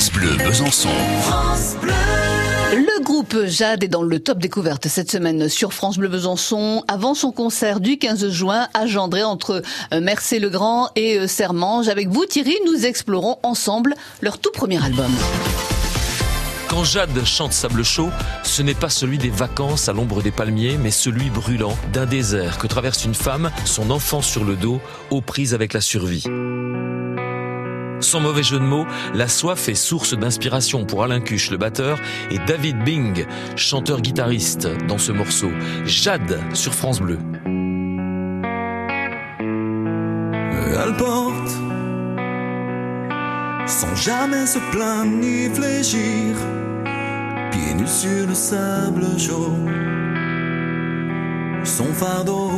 France Bleu Besançon. Le groupe Jade est dans le top découverte cette semaine sur France Bleu Besançon avant son concert du 15 juin à Gendré entre euh, Mercé-le-Grand et euh, Sermange. Avec vous Thierry, nous explorons ensemble leur tout premier album. Quand Jade chante Sable Chaud, ce n'est pas celui des vacances à l'ombre des palmiers, mais celui brûlant d'un désert que traverse une femme, son enfant sur le dos, aux prises avec la survie. Sans mauvais jeu de mots, la soif est source d'inspiration pour Alain Cuche, le batteur, et David Bing, chanteur-guitariste, dans ce morceau. Jade sur France Bleu. Elle porte, sans jamais se plaindre ni fléchir, pieds nus sur le sable chaud, son fardeau,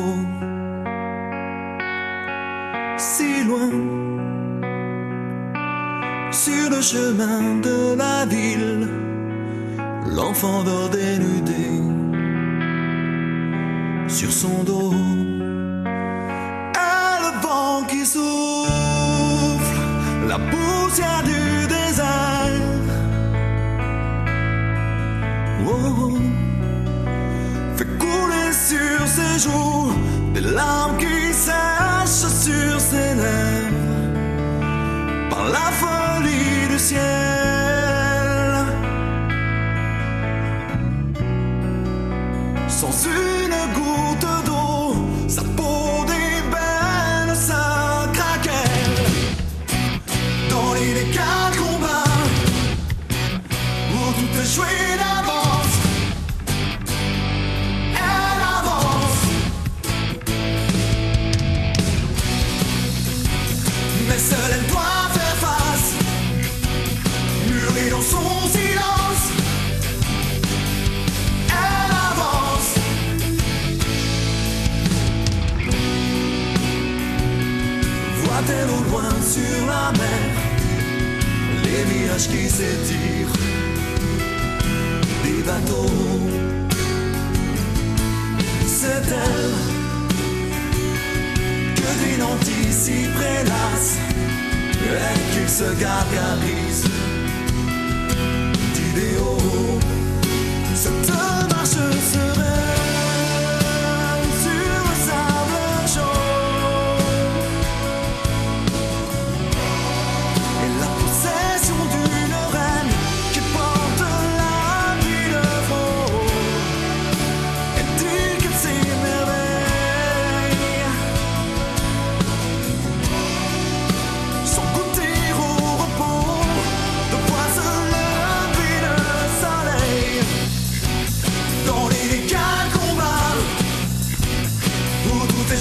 si loin sur le chemin de la ville, l'enfant dort dénudé sur son dos. Et le vent qui souffle, la poussière du désert. Oh, fait couler sur ses joues des larmes qui sèchent sur ses lèvres par la folie du ciel. Sans une goutte d'eau, sa peau d'ébène, sa craquelle. Dans l'illégal combat, où tout est joué sur la mer les villages qui s'étirent, des bateaux. C'est elle que des nantis s'y prélassent et qu'ils se gargarisent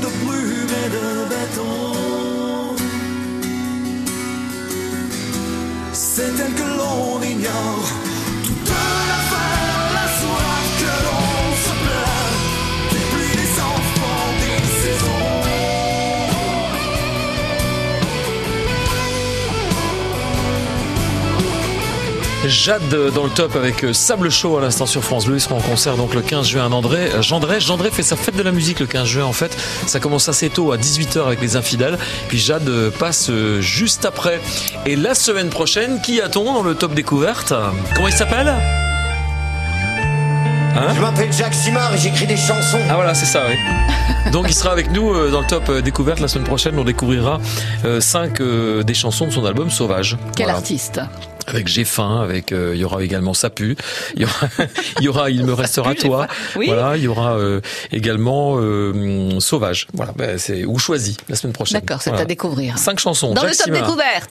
de brume et de béton. C'est elle que l'on ignore Jade dans le top avec euh, Sable Chaud à l'instant sur France Bleu. Il sera en concert donc le 15 juin à André. Euh, Gendré, Gendré fait sa fête de la musique le 15 juin en fait. Ça commence assez tôt à 18h avec les infidèles. Puis Jade euh, passe juste après. Et la semaine prochaine, qui a-t-on dans le top découverte? Comment il s'appelle? Hein? Je m'appelle Jacques Simard et j'écris des chansons. Ah voilà, c'est ça, oui. Donc il sera avec nous dans le top découverte la semaine prochaine. On découvrira 5 des chansons de son album Sauvage. Quel Voilà. artiste? Avec J'ai faim, avec euh, il y aura également Sapu, il y aura il y aura il me restera toi. Oui. Voilà, il y aura euh, également euh, Sauvage. Voilà, ben, c'est ou choisi la semaine prochaine. D'accord, c'est Voilà. à découvrir. Cinq chansons. Dans Jacques le top Simard. découverte